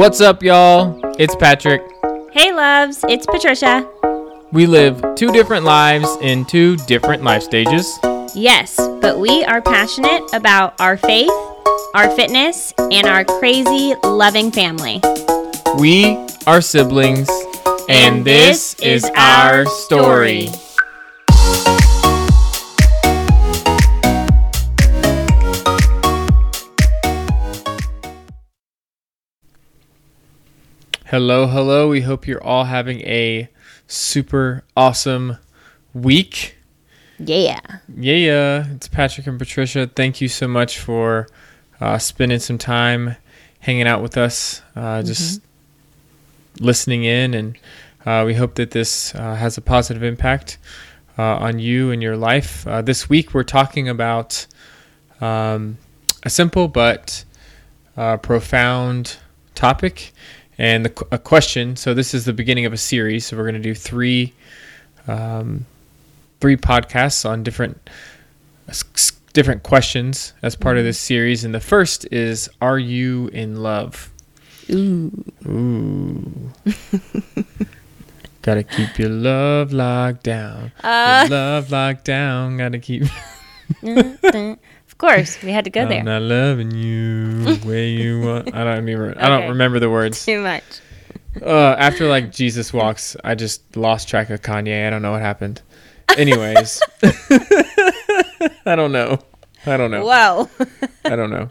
What's up, y'all? It's Patrick. Hey, loves, it's Patricia. We live two different lives in two different life stages. Yes, but we are passionate about our faith, our fitness, and our crazy, loving family. We are siblings, and, And this, this is, our story. story. Hello, hello. We hope you're all having a super awesome week. Yeah. Yeah, it's Patrick and Patricia. Thank you so much for uh, spending some time hanging out with us, uh, just listening in, and uh, we hope that this uh, has a positive impact uh, on you and your life. Uh, this week, we're talking about um, a simple but uh, profound topic and the, a question. So, this is the beginning of a series. So, we're going to do three. Um, three podcasts on different different questions as part of this series and the first is are you in love Ooh. ooh gotta keep your love locked down Uh, your love locked down gotta keep of course, we had to go i'm there. not loving you the way you want i don't even i don't remember the words Too much. uh, after like jesus walks i just lost track of kanye i don't know what happened anyways i don't know i don't know Whoa. I don't know.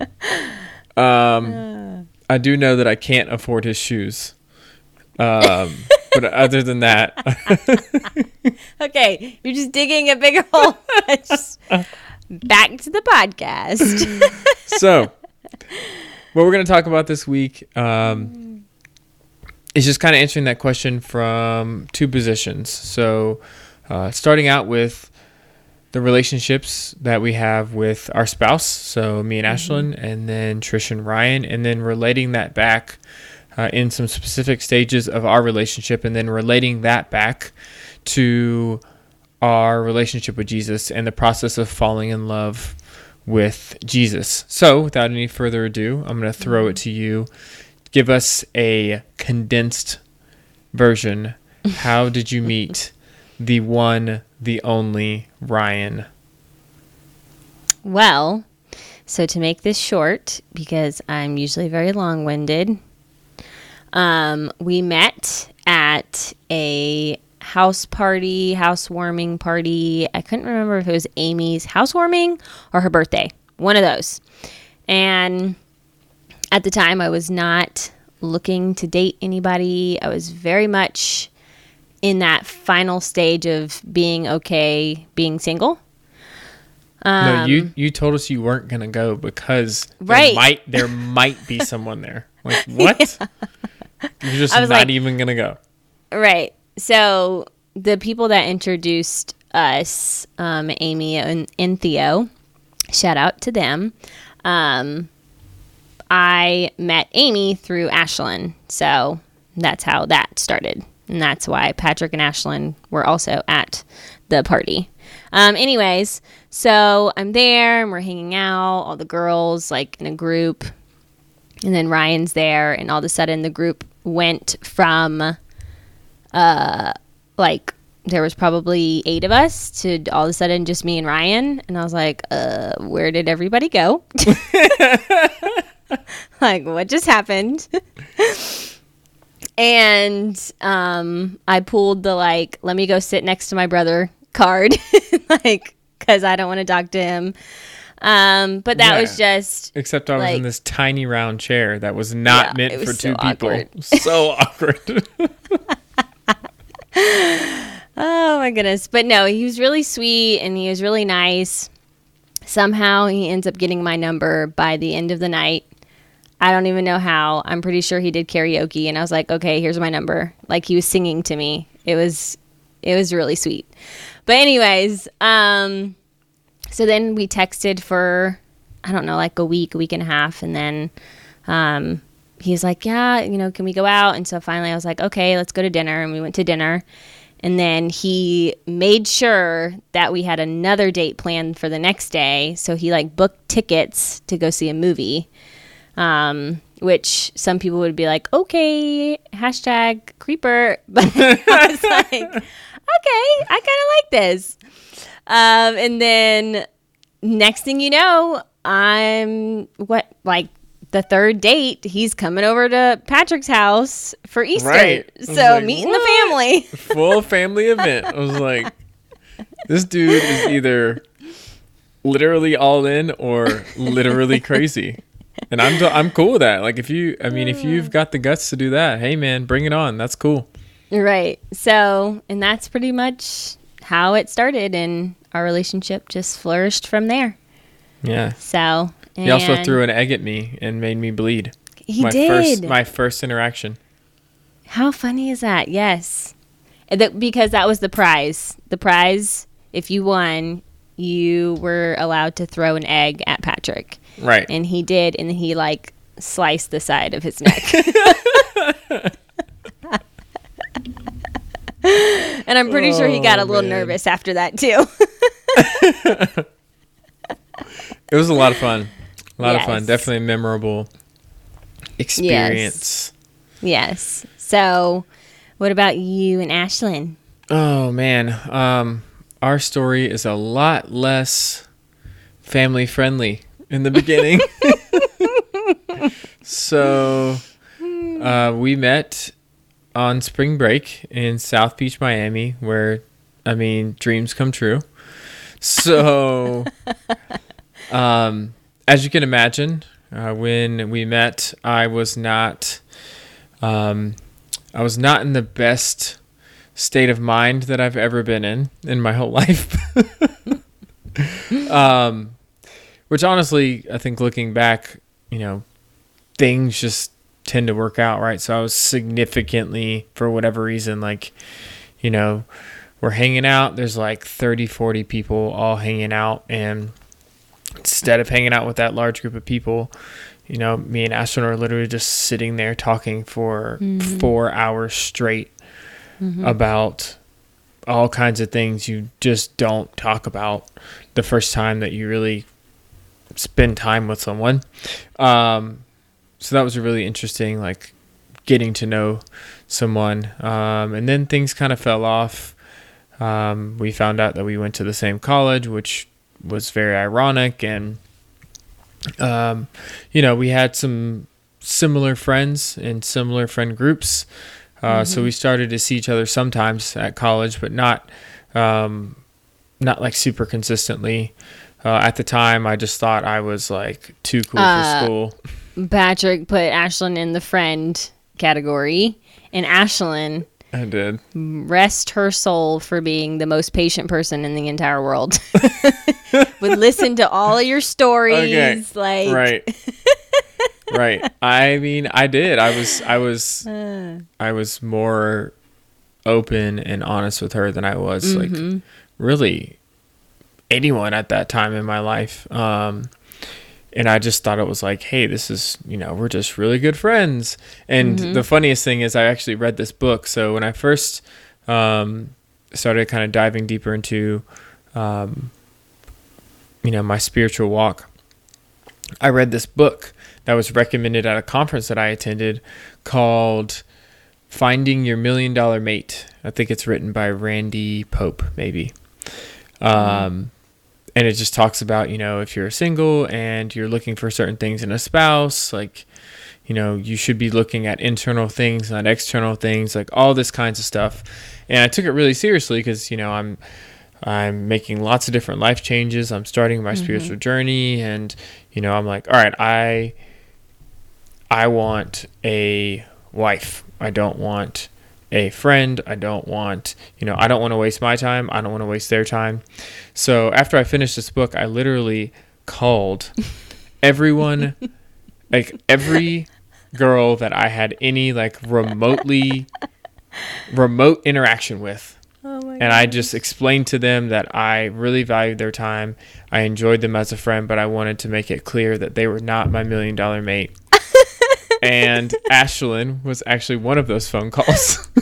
Um, I do know that I can't afford his shoes. Um, but other than that, okay, you're just digging a bigger hole. Just Back to the podcast. so what we're going to talk about this week um, is just kind of answering that question from two positions. So, uh, starting out with the relationships that we have with our spouse, so me and Ashlyn, and then Trish and Ryan, and then relating that back uh, in some specific stages of our relationship, and then relating that back to our relationship with Jesus and the process of falling in love with Jesus. So, without any further ado, I'm going to throw it to you. Give us a condensed version. How did you meet the one, the only Ryan? well, so to make this short, because I'm usually very long winded, um, we met at a house party, housewarming party. I couldn't remember if it was Amy's housewarming or her birthday, one of those. And at the time, I was not looking to date anybody. I was very much in that final stage of being okay being single. no, you you told us you weren't going to go because there Um, Right. might there might be someone there. Like what? You're just not like- even going to go. Right. So the people that introduced us, um, Amy and, and Theo, shout out to them. Um, I met Amy through Ashlyn. So that's how that started. And that's why Patrick and Ashlyn were also at the party. Um, anyways, so I'm there and we're hanging out, all the girls like in a group. And then Ryan's there, and all of a sudden the group went from like there was probably eight of us to all of a sudden just me and Ryan and I was like, uh, where did everybody go? like what just happened? and um I pulled the like let me go sit next to my brother card like cuz I don't want to talk to him. Um but that was just Except I was in this tiny round chair that was not Yeah, meant was for two so people. So awkward. Oh my goodness. But no, he was really sweet and he was really nice. Somehow he ends up getting my number by the end of the night. I don't even know how. I'm pretty sure he did karaoke and I was like, "Okay, here's my number." Like he was singing to me. It was it was really sweet. But anyways, um so then we texted for I don't know, like a week, a week and a half and then um he's like, "Yeah, you know, can we go out?" And so finally I was like, "Okay, let's go to dinner." And we went to dinner. And then he made sure that we had another date planned for the next day. So he like booked tickets to go see a movie. Um, which some people would be like, okay, hashtag creeper. But I was like, okay, I kind of like this. Um, and then next thing you know, I'm what, like the third date, he's coming over to Patrick's house for Easter. Right. So like, meeting "What?" the family. Full family event. I was like, this dude is either literally all in or literally crazy. And I'm I'm cool with that. Like if you I mean if you've mm. got the guts to do that, hey man, bring it on. That's cool. Right. So, and that's pretty much how it started, and our relationship just flourished from there. Yeah. So, He also threw an egg at me and made me bleed. He my did. first my first interaction. How funny is that? Yes. Uh, that- because that was the prize. The prize, if you won, you were allowed to throw an egg at Patrick. Right. And he did, and he like sliced the side of his neck. and I'm pretty sure he got a Oh, little man. nervous after that too. It was a lot of fun. A lot of fun. Definitely a memorable experience. yes. So, what about you and Ashlyn? Oh man, um, our story is a lot less family friendly in the beginning. so uh, we met on spring break in South Beach, Miami, where I mean dreams come true. So, um, as you can imagine, uh, when we met, I was not, um, I was not in the best state of mind that I've ever been in in my whole life. um, which honestly, I think looking back, you know, things just tend to work out, right? So I was significantly, for whatever reason, like, you know, we're hanging out. There's like 30, 40 people all hanging out. And instead of hanging out with that large group of people, you know, me and Ashlyn are literally just sitting there talking for four hours straight about all kinds of things you just don't talk about the first time that you really spend time with someone. Um, so that was a really interesting, like getting to know someone. Um, and then things kind of fell off. Um, we found out that we went to the same college, which was very ironic. And, um, you know, we had some similar friends and similar friend groups. Uh, So we started to see each other sometimes at college, but not um, not like super consistently. Uh, at the time, I just thought I was like too cool Uh, for school. Patrick put Ashlyn in the friend category, and Ashlyn I did. rest her soul for being the most patient person in the entire world. Would listen to all of your stories, Okay, like right. Right. I mean i did. I was i was i was more open and honest with her than i was like really anyone at that time in my life. Um and i just thought it was like hey this is you know we're just really good friends and the funniest thing is i actually read this book so when i first um started kind of diving deeper into um you know my spiritual walk I read this book that was recommended at a conference that I attended called Finding Your Million Dollar Mate. I think it's written by Randy Pope, maybe. Um, and it just talks about, you know, if you're single and you're looking for certain things in a spouse, like, you know, you should be looking at internal things, not external things, like all this kinds of stuff. And I took it really seriously because, you know, I'm I'm making lots of different life changes. I'm starting my mm-hmm. spiritual journey and you know, I'm like, all right, I I want a wife. I don't want a friend. I don't want, you know, I don't want to waste my time. I don't want to waste their time. So after I finished this book, I literally called everyone like every girl that I had any like remotely remote interaction with oh my and I just explained to them that I really valued their time. I enjoyed them as a friend, but I wanted to make it clear that they were not my million dollar mate. And Ashlyn was actually one of those phone calls.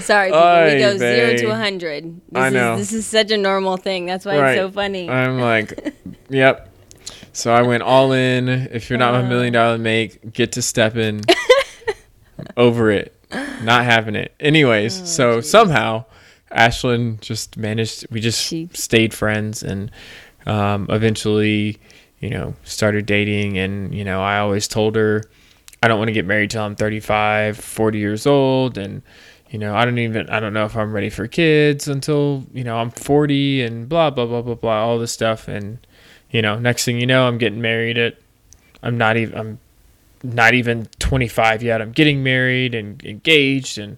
Sorry, people, Oy we go zero to a hundred. This I is, know. This is such a normal thing. That's why Right. it's so funny. I'm like, yep. So I went all in. If you're not my million dollar make, get to stepping. over it. Not having it. Anyways, Oh, so somehow Ashlyn just managed we just She- stayed friends and um, eventually, you know, started dating and, you know, I always told her I don't want to get married till I'm 35, 40 years old and you know, I don't even I don't know if I'm ready for kids until, you know, I'm 40 and blah blah blah blah blah all this stuff and you know, next thing you know, I'm getting married at I'm not even I'm not even 25 yet. I'm getting married and engaged and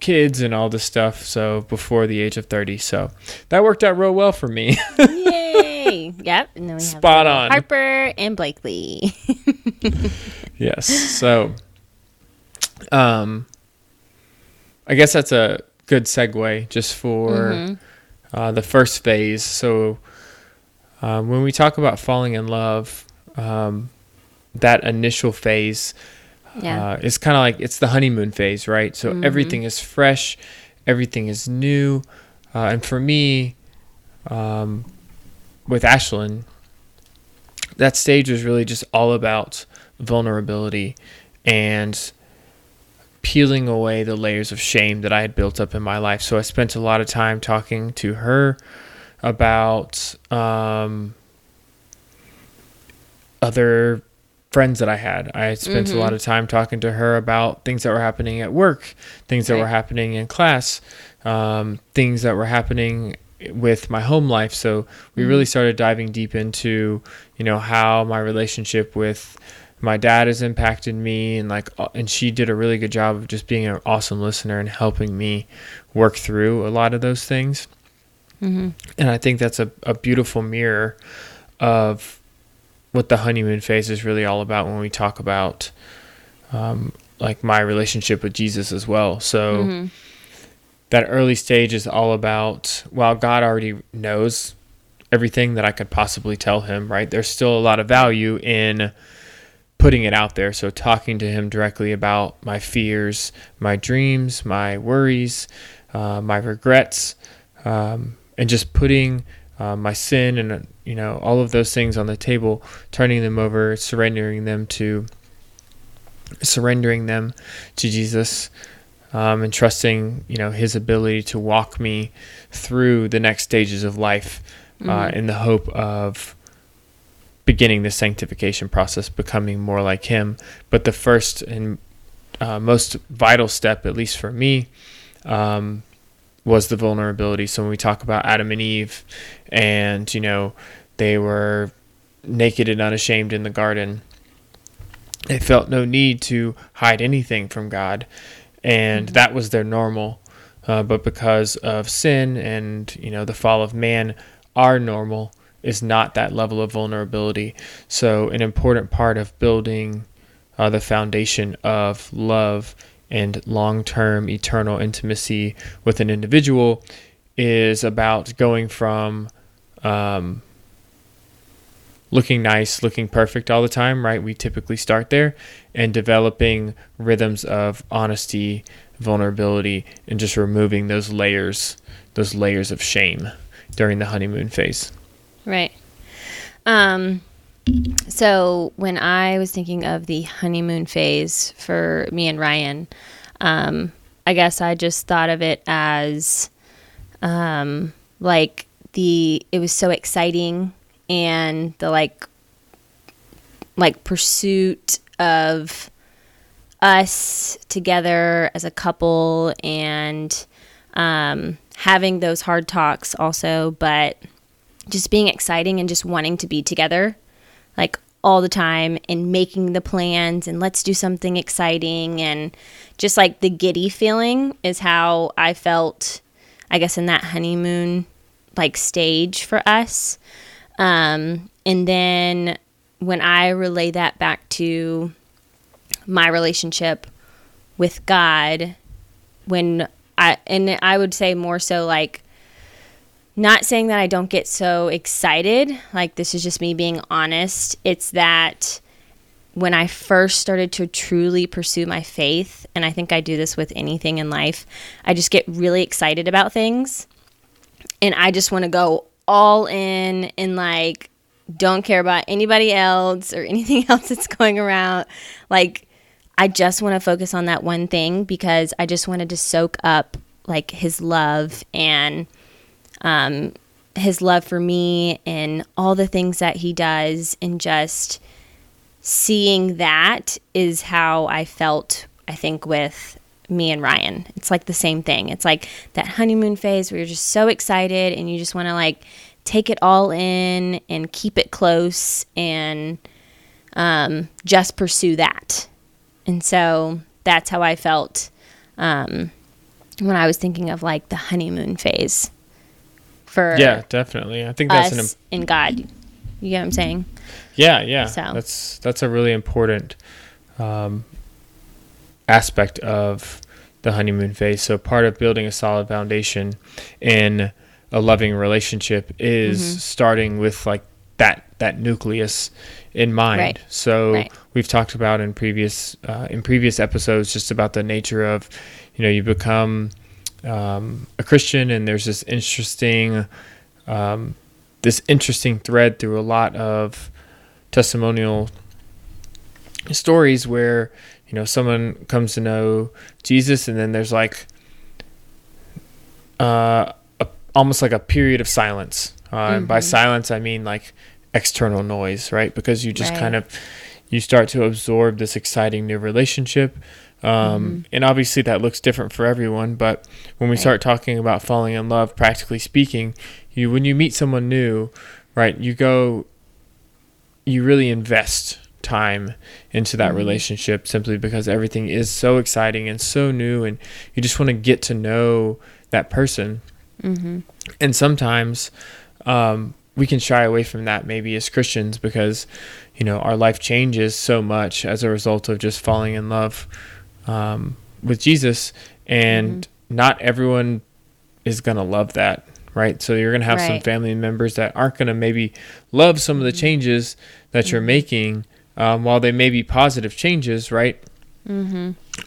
kids and all this stuff. So before the age of 30. So that worked out real well for me. Yep. And then we have Spot on. Harper and Blakely. yes. So, um, I guess that's a good segue just for Mm-hmm. uh, the first phase. So, um, when we talk about falling in love, um, that initial phase yeah. uh, is kind of like it's the honeymoon phase, right? So everything is fresh, everything is new, uh, and for me, um, with Ashlyn, that stage was really just all about vulnerability and peeling away the layers of shame that I had built up in my life. So I spent a lot of time talking to her about um, other friends that I had. I had spent a lot of time talking to her about things that were happening at work, things that were happening in class, um, things that were happening with my home life. So we really started diving deep into, you know, how my relationship with my dad has impacted me. And like uh, and she did a really good job of just being an awesome listener and helping me work through a lot of those things. And i think that's a, a beautiful mirror of what the honeymoon phase is really all about when we talk about um, like my relationship with jesus as well. So that early stage is all about well god already knows everything that i could possibly tell him right there's still a lot of value in putting it out there. So talking to him directly about my fears, my dreams, my worries, uh, my regrets, um, and just putting uh, my sin and uh, you know all of those things on the table, turning them over, surrendering them to surrendering them to Jesus. Um, and trusting, you know, His ability to walk me through the next stages of life, uh, in the hope of beginning the sanctification process, becoming more like Him. But the first and uh, most vital step, at least for me, um, was the vulnerability. So when we talk about Adam and Eve, and you know, they were naked and unashamed in the garden, they felt no need to hide anything from God, and that was their normal. Uh, but because of sin and you know the fall of man, our normal is not that level of vulnerability. So, an important part of building uh, the foundation of love and long term eternal intimacy with an individual is about going from um, looking nice, looking perfect all the time, right? We typically start there and developing rhythms of honesty, vulnerability, and just removing those layers, those layers of shame during the honeymoon phase. Right. Um so when I was thinking of the honeymoon phase for me and Ryan, um I guess I just thought of it as um like the it was so exciting and the like like pursuit of us together as a couple and um having those hard talks also but just being exciting and just wanting to be together like all the time and making the plans and let's do something exciting and just like the giddy feeling is how I felt I guess in that honeymoon like stage for us um and then when I relay that back to my relationship with God when I and I would say more so like not saying that I don't get so excited, like this is just me being honest. It's that when I first started to truly pursue my faith, and I think I do this with anything in life, I just get really excited about things and I just want to go all in and like don't care about anybody else or anything else that's going around. Like, I just want to focus on that one thing because I just wanted to soak up like his love and um, his love for me and all the things that he does and just seeing that is how I felt I think with me and Ryan. It's like the same thing. It's like that honeymoon phase where you're just so excited and you just want to like take it all in and keep it close and um, just pursue that. And so that's how I felt um, when I was thinking of like the honeymoon phase for Yeah, definitely. I think that's an im- in God. You get what I'm saying? yeah, yeah. So. That's that's a really important um, aspect of the honeymoon phase. So part of building a solid foundation in a loving relationship is Mm-hmm. starting with like that that nucleus in mind. Right. So Right. we've talked about in previous uh, in previous episodes just about the nature of you know you become um, a Christian and there's this interesting um, this interesting thread through a lot of testimonial stories where you know someone comes to know Jesus and then there's like uh, a, almost like a period of silence. Uh, and by silence, I mean like external noise, right? Because you just Right. kind of you start to absorb this exciting new relationship. Um, And obviously, that looks different for everyone. But when we Right. start talking about falling in love, practically speaking, you when you meet someone new, right? You go, you really invest time into that relationship simply because everything is so exciting and so new, and you just want to get to know that person. Mm-hmm. And sometimes um, we can shy away from that maybe as Christians because, you know, our life changes so much as a result of just falling in love um, with Jesus. And not everyone is going to love that, right? So you're going to have some family members that aren't going to maybe love some of the changes that you're making. Um, while they may be positive changes, right?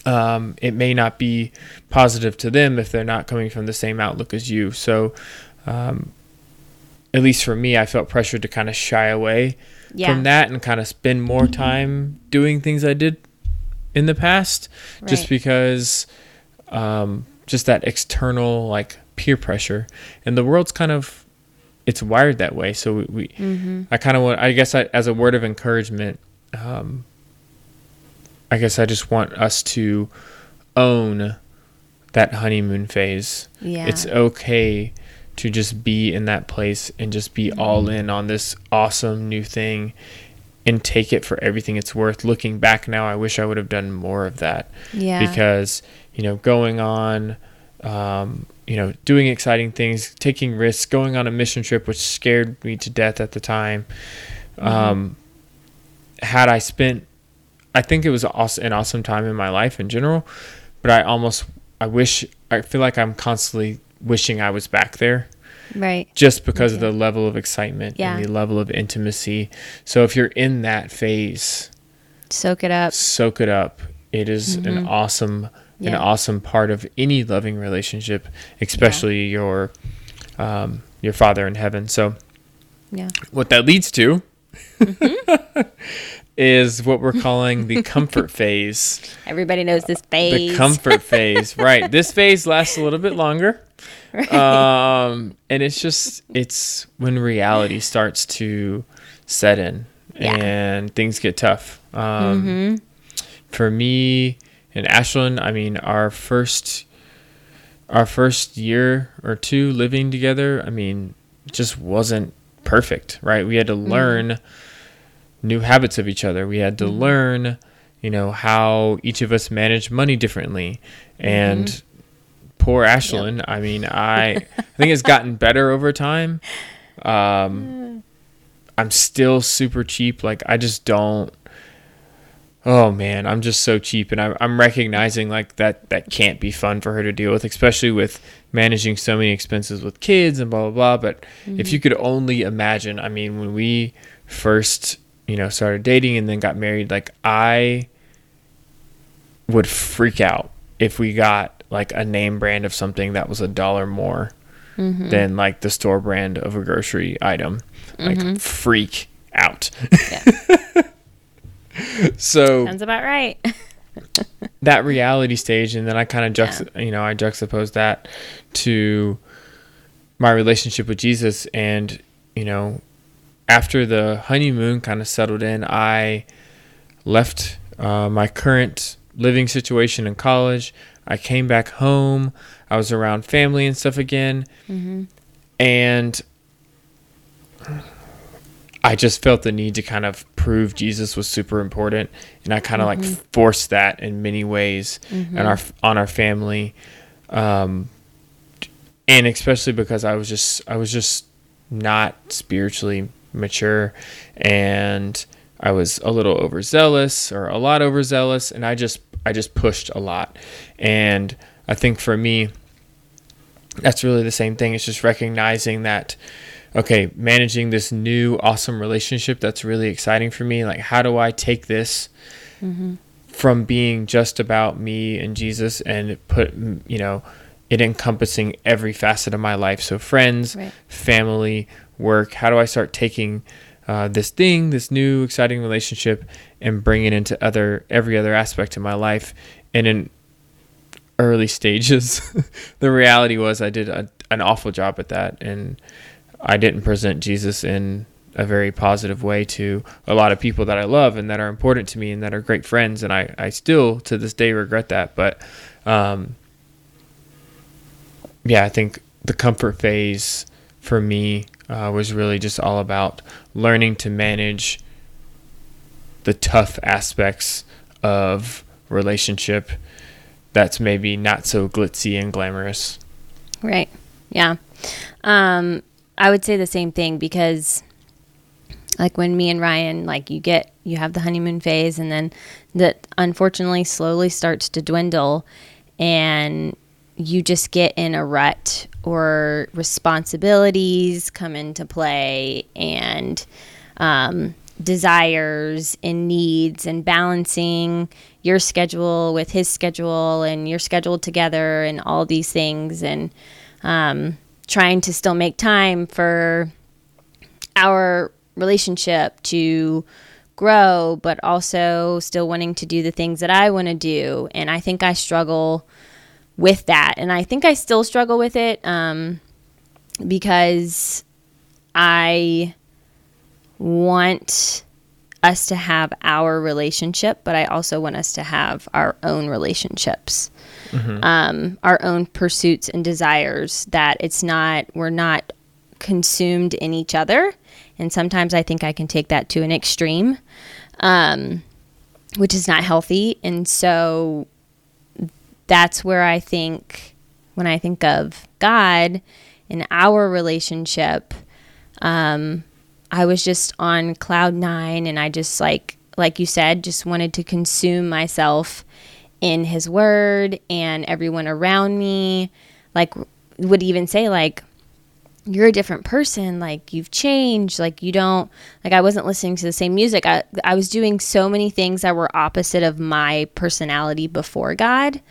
um, it may not be positive to them if they're not coming from the same outlook as you. So, um, at least for me, I felt pressured to kind of shy away Yeah. from that and kind of spend more time doing things I did in the past, just because um, just that external like peer pressure, and the world's kind of it's wired that way. So we, we Mm-hmm. I kind of want, I guess, I, as a word of encouragement, um, I guess I just want us to own that honeymoon phase. Yeah. It's okay to just be in that place and just be all Mm-hmm. in on this awesome new thing and take it for everything it's worth. Looking back now, I wish I would have done more of that yeah. because you know going on um, you know doing exciting things taking risks going on a mission trip which scared me to death at the time um, had i spent i think it was an awesome time in my life in general but i almost i wish i feel like i'm constantly wishing i was back there right. just because of the level of excitement Yeah. and the level of intimacy so if you're in that phase Soak it up. soak it up. It is an awesome, an Mm-hmm. Yeah. awesome part of any loving relationship, especially your, um, your Father in heaven. So Yeah. what that leads to Mm-hmm. is what we're calling the comfort phase. Everybody knows this phase. The comfort phase, right? This phase lasts a little bit longer. Um, and it's just it's when reality starts to set in Yeah. and things get tough. Um, For me and Ashlyn, I mean, our first our first year or two living together, I mean, just wasn't perfect, right? We had to mm-hmm. learn new habits of each other. We had to mm-hmm. learn, you know, how each of us manage money differently. Mm-hmm. And poor Ashlyn, I mean, I I think it's gotten better over time. Um I'm still super cheap. Like I just don't Oh man, I'm just so cheap, and I'm I'm recognizing like that that can't be fun for her to deal with, especially with managing so many expenses with kids and blah blah blah. But if you could only imagine, I mean, when we first you know started dating and then got married, like I would freak out if we got like a name brand of something that was a dollar more Mm-hmm. than like the store brand of a grocery item. Mm-hmm. Like freak out. Yeah. so Sounds about right. that reality stage and then I kind of juxt you know I juxtapose that to my relationship with Jesus. And you know after the honeymoon kind of settled in I left uh, my current living situation in college. I came back home. I was around family and stuff again. And I just felt the need to kind of prove Jesus was super important, and I kind of like forced that in many ways and our on our family, um, and especially because I was just I was just not spiritually mature, and I was a little overzealous or a lot overzealous, and I just I just pushed a lot, and I think for me, that's really the same thing. It's just recognizing that okay, managing this new awesome relationship that's really exciting for me. Like, how do I take this from being just about me and Jesus and put, you know, it encompassing every facet of my life? So, friends, Right. family, work. How do I start taking uh, this thing, this new exciting relationship, and bring it into other every other aspect of my life? And in early stages, the reality was I did a, an awful job at that, and I didn't present Jesus in a very positive way to a lot of people that I love and that are important to me and that are great friends, and I, I still to this day regret that. But um, yeah, I think the comfort phase for me uh, was really just all about learning to manage the tough aspects of relationship that's maybe not so glitzy and glamorous. Right. Yeah. Um, I would say the same thing because like when me and Ryan like you get you have the honeymoon phase and then that unfortunately slowly starts to dwindle and you just get in a rut or responsibilities come into play and um, desires and needs and balancing your schedule with his schedule and your schedule together and all these things and um, trying to still make time for our relationship to grow, but also still wanting to do the things that I want to do. And I think I struggle with that. And I think I still struggle with it um, because I want us to have our relationship, but I also want us to have our own relationships, um, our own pursuits and desires. That it's not, we're not consumed in each other. And sometimes I think I can take that to an extreme, um, which is not healthy. And so that's where I think, when I think of God and our relationship, um, I was just on cloud nine and I just like like you said, just wanted to consume myself in his word and everyone around me like would even say like you're a different person like you've changed like you don't like i wasn't listening to the same music. I, I was doing so many things that were opposite of my personality before god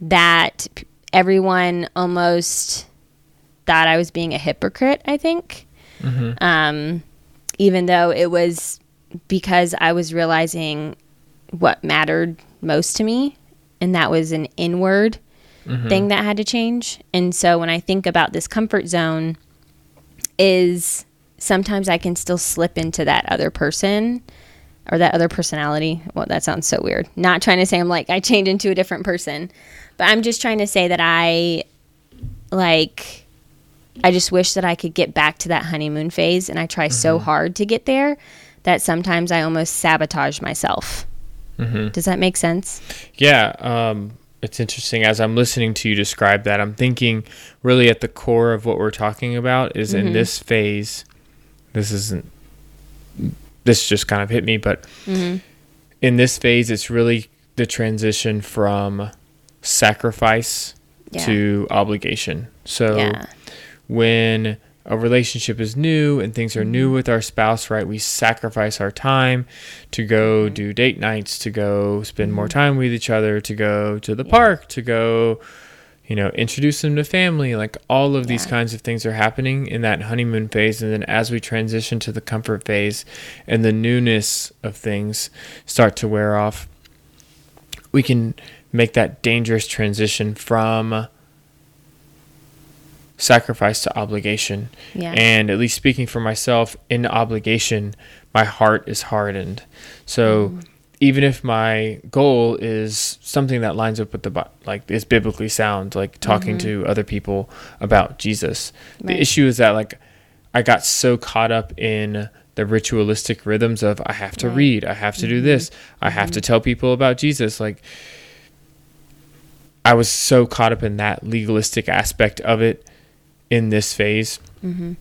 that everyone almost thought i was being a hypocrite i think. Um, even though it was because I was realizing what mattered most to me, and that was an inward mm-hmm. thing that had to change. And so when I think about this comfort zone, is sometimes I can still slip into that other person or that other personality. Well, that sounds so weird. Not trying to say I'm like I change into a different person, but I'm just trying to say that I like I just wish that I could get back to that honeymoon phase and I try so mm-hmm. hard to get there that sometimes I almost sabotage myself. Mm-hmm. Does that make sense? Yeah, um, it's interesting. As I'm listening to you describe that, I'm thinking really at the core of what we're talking about is in mm-hmm. this phase. This isn't. This just kind of hit me, but mm-hmm. in this phase, it's really the transition from sacrifice Yeah. to obligation. So Yeah. when a relationship is new and things are new mm-hmm. with our spouse, right? We sacrifice our time to go mm-hmm. do date nights, to go spend more mm-hmm. time with each other, to go to the park, to go you know, introduce them to family. Like all of these kinds of things are happening in that honeymoon phase. And then as we transition to the comfort phase and the newness of things start to wear off, we can make that dangerous transition from sacrifice to obligation. Yeah. And at least speaking for myself, in obligation, my heart is hardened. So Mm. even if my goal is something that lines up with the like is biblically sound, like talking to other people about Jesus, the Mm-hmm. Issue is that like I got so caught up in the ritualistic rhythms of I have to Right. read, I have to do Mm-hmm. this, I have to tell people about Jesus, like I was so caught up in that legalistic aspect of it in this phase. Mm-hmm.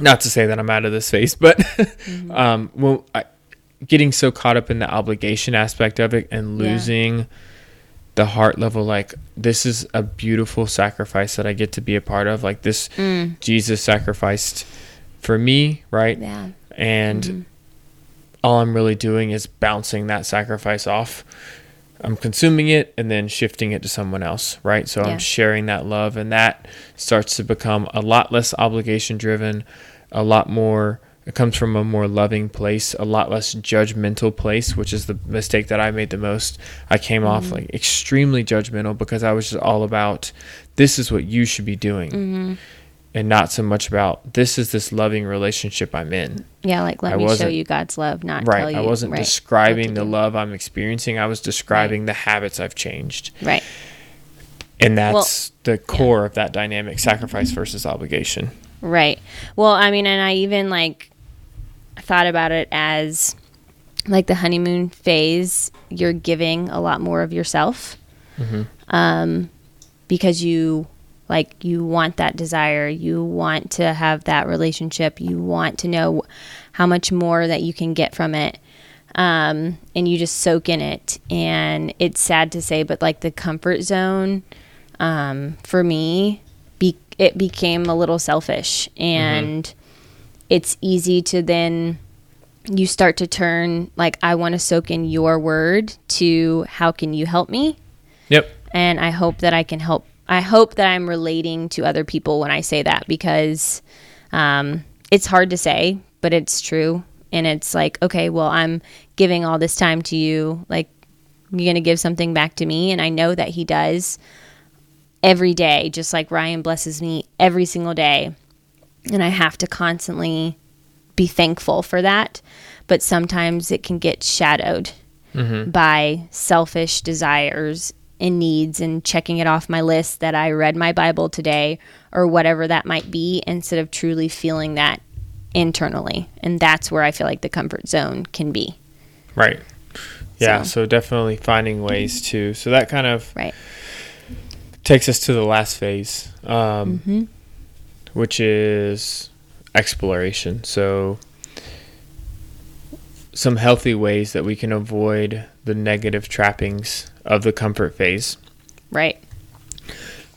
Not to say that I'm out of this phase, but um, well, I, getting so caught up in the obligation aspect of it and Yeah. losing the heart level, like this is a beautiful sacrifice that I get to be a part of. Like this, Mm. Jesus sacrificed for me, right? Yeah. And Mm-hmm. all I'm really doing is bouncing that sacrifice off. I'm consuming it and then shifting it to someone else, right? So Yeah. I'm sharing that love, and that starts to become a lot less obligation driven, a lot more. It comes from a more loving place, a lot less judgmental place, which is the mistake that I made the most. I came off like extremely judgmental because I was just all about this is what you should be doing, Mm-hmm. And not so much about this is this loving relationship I'm in. Yeah, like let I me show you God's love, not tell Right. you. I wasn't right, describing the love I'm experiencing. I was describing the habits I've changed. Right. And that's the core of that dynamic sacrifice versus obligation. Right. Well, I mean, and I even like thought about it as like the honeymoon phase. You're giving a lot more of yourself, um, because you like you want that desire. You want to have that relationship. You want to know how much more that you can get from it. Um, and you just soak in it. And it's sad to say, but like the comfort zone, um, for me, be- it became a little selfish and it's easy to then you start to turn like i want to soak in your word to how can you help me Yep. and i hope that i can help i hope that i'm relating to other people when i say that because um, it's hard to say but it's true. And it's like okay well i'm giving all this time to you. Like you're gonna give something back to me. And i know that he does every day just like ryan blesses me every single day. And i have to constantly be thankful for that. But sometimes it can get shadowed by selfish desires and needs and checking it off my list that I read my Bible today or whatever that might be instead of truly feeling that internally. And that's where I feel like the comfort zone can be. Right. Yeah. So- So. definitely finding ways to. So that kind of Right. takes us to the last phase, um, which is exploration. So some healthy ways that we can avoid the negative trappings of the comfort phase. Right.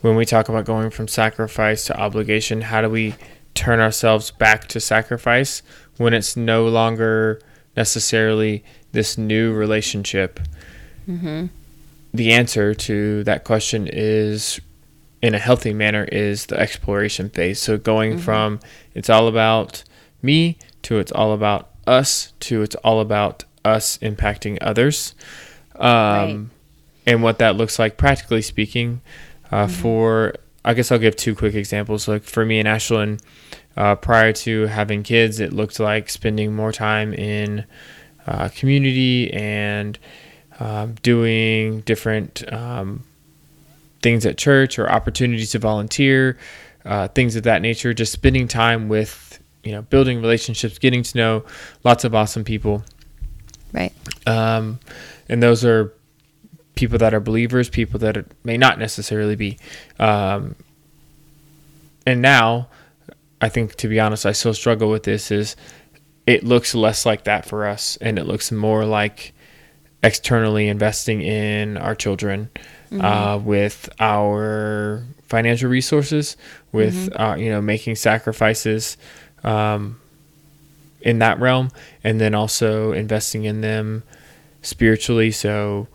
when we talk about going from sacrifice to obligation, how do we turn ourselves back to sacrifice when it's no longer necessarily this new relationship? The answer to that question is, in a healthy manner, is the exploration phase. So going from it's all about me to it's all about us to it's all about us impacting others. Um, Right. And what that looks like, practically speaking, uh, for I guess I'll give two quick examples. Like for me and Ashlyn, uh, prior to having kids, it looked like spending more time in uh, community and um, doing different um, things at church or opportunities to volunteer, uh, things of that nature. Just spending time with, you know, building relationships, getting to know lots of awesome people. Right. Um, and those are people that are believers, people that may not necessarily be. Um, and now, I think to be honest, I still struggle with this. Is it looks less like that for us, and it looks more like externally investing in our children uh, with our financial resources, with uh, you know making sacrifices um, in that realm, and then also investing in them spiritually. So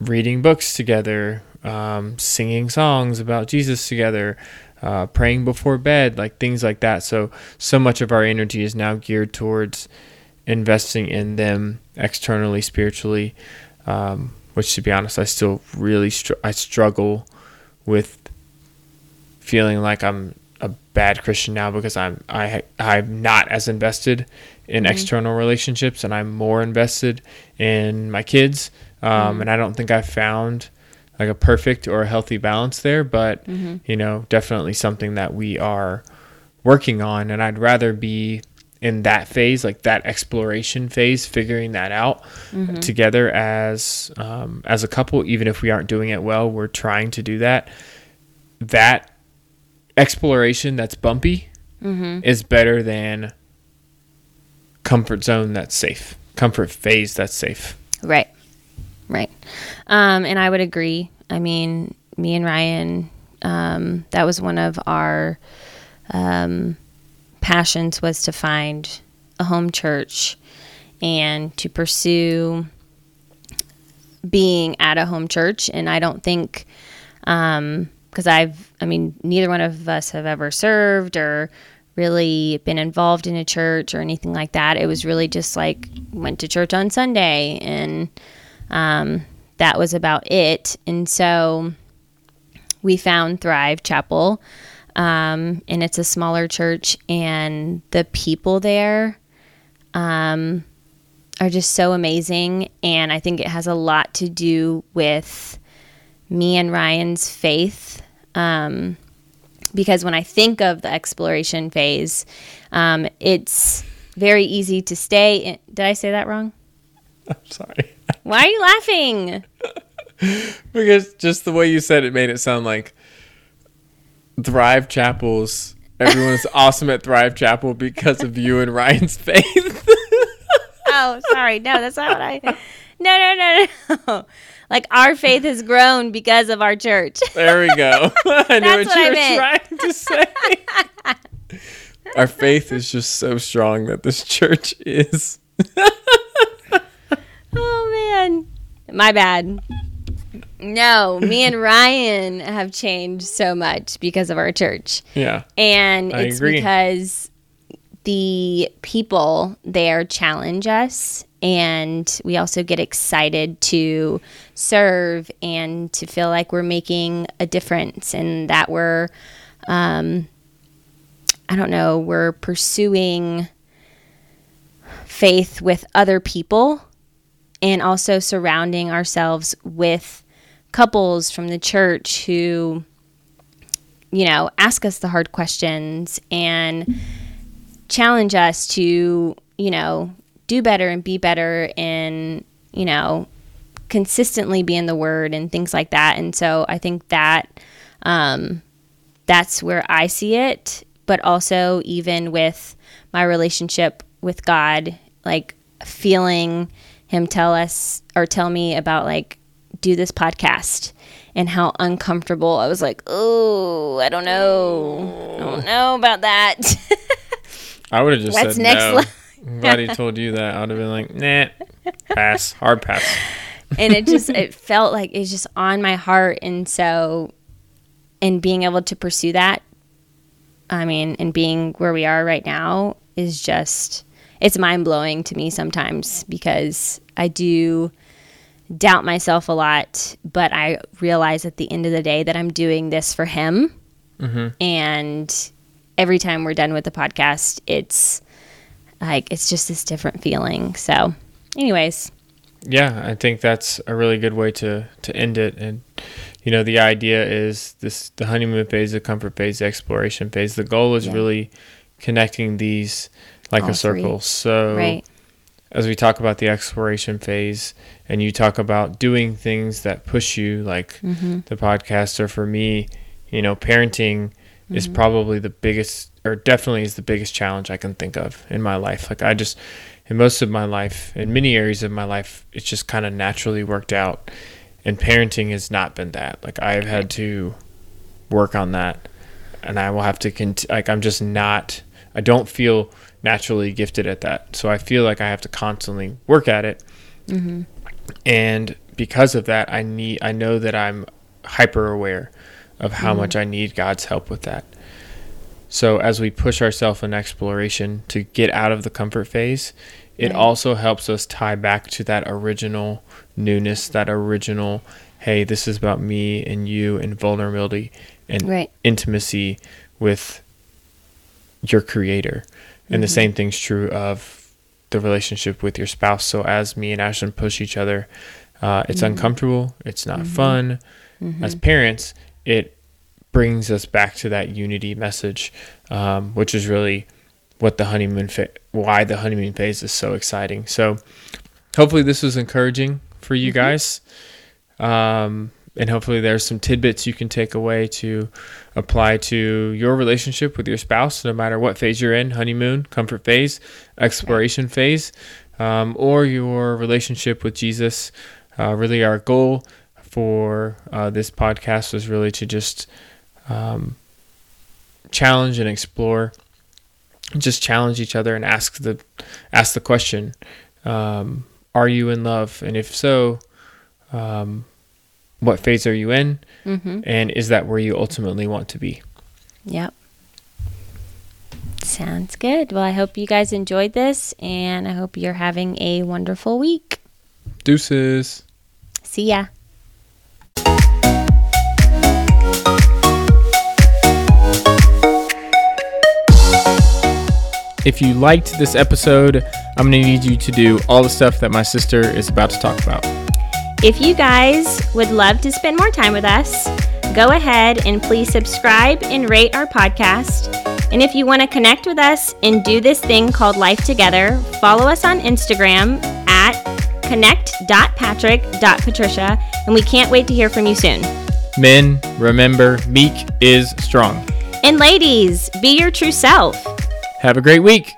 reading books together, um, singing songs about Jesus together, uh, praying before bed, like things like that. So, so much of our energy is now geared towards investing in them externally, spiritually. Um, which, to be honest, I still really str- I struggle with feeling like I'm a bad Christian now because I'm I I'm not as invested in mm-hmm. external relationships and I'm more invested in my kids. Um, mm-hmm. And I don't think I've found like a perfect or a healthy balance there, but mm-hmm. you know, definitely something that we are working on. And I'd rather be in that phase, like that exploration phase, figuring that out mm-hmm. together as um, as a couple. Even if we aren't doing it well, we're trying to do that. That exploration that's bumpy mm-hmm. is better than comfort zone that's safe, comfort phase that's safe. Right, right. Um, and I would agree. I mean, me and Ryan, um, that was one of our um, passions was to find a home church and to pursue being at a home church. And I don't think, because um, I've, I mean, neither one of us have ever served or really been involved in a church or anything like that. It was really just like went to church on Sunday and um, that was about it. And so we found Thrive Chapel um, and it's a smaller church, and the people there um, are just so amazing. And I think it has a lot to do with me and Ryan's faith. Um, because when I think of the exploration phase, um, it's very easy to stay. In, did I say that wrong? I'm sorry. Why are you laughing? because just the way you said it made it sound like Thrive Chapels. Everyone's awesome at Thrive Chapel because of you and Ryan's faith. oh, sorry. No, that's not what I. No, no, no, no. Like our faith has grown because of our church. There we go. I knew what, what, you I were trying to say. our faith is just so strong that this church is. Oh man, my bad. No, me and Ryan have changed so much because of our church. Yeah. And I it's agree. because the people there challenge us and we also get excited to serve and to feel like we're making a difference and that we're um, I don't know, we're pursuing faith with other people and also surrounding ourselves with couples from the church who, you know, ask us the hard questions and challenge us to, you know, do better and be better and, you know, consistently be in the word and things like that. And so I think that um, that's where I see it. But also, even with my relationship with God, like feeling Him tell us or tell me about like do this podcast and how uncomfortable I was like, oh, I don't know. I don't know about that. I would have just What's said next no. I'm glad he told you that. I would have been like, nah, pass, hard pass. and it just, it felt like it's just on my heart. And so, and being able to pursue that, I mean, and being where we are right now is just, it's mind blowing to me sometimes because I do doubt myself a lot, but I realize at the end of the day that I'm doing this for him. Mm-hmm. And every time we're done with the podcast, it's like it's just this different feeling. So, anyways. Yeah, I think that's a really good way to to end it. And you know, the idea is this: the honeymoon phase, the comfort phase, the exploration phase. The goal is yeah. really connecting these like All a circle. Three. So, right. as we talk about the exploration phase, and you talk about doing things that push you, like mm-hmm. the podcast, or for me, you know, parenting mm-hmm. is probably the biggest, or definitely is the biggest challenge I can think of in my life. Like I just, in most of my life, in many areas of my life, it's just kind of naturally worked out, and parenting has not been that. Like I've had to work on that, and I will have to cont- like I'm just not. I don't feel naturally gifted at that, so I feel like I have to constantly work at it. Mm-hmm and because of that i need i know that i'm hyper aware of how much I need God's help with that. So as we push ourselves in exploration to get out of the comfort phase, it Right. also helps us tie back to that original newness, that original, hey, this is about me and you and vulnerability and Right. intimacy with your creator. And the same thing's true of the relationship with your spouse. So as me and Ashlyn push each other, uh, it's uncomfortable, it's not fun. As parents, it brings us back to that unity message, um, which is really what the honeymoon fa- why the honeymoon phase is so exciting. So hopefully this was encouraging for you guys. Um, and hopefully there's some tidbits you can take away to apply to your relationship with your spouse, no matter what phase you're in honeymoon, comfort phase, exploration phase, um, or your relationship with Jesus. Uh, really, our goal for uh, this podcast was really to just um, challenge and explore, just challenge each other and ask the ask the question: um, Are you in love? And if so, um, what phase are you in? Mm-hmm. And is that where you ultimately want to be? Yep. Sounds good. Well, I hope you guys enjoyed this, and I hope you're having a wonderful week. Deuces. See ya. If you liked this episode, I'm going to need you to do all the stuff that my sister is about to talk about. If you guys would love to spend more time with us, go ahead and please subscribe and rate our podcast. And if you want to connect with us and do this thing called Life Together, follow us on Instagram at connect.patrick.patricia. And we can't wait to hear from you soon. Men, remember, meek is strong. And ladies, be your true self. Have a great week.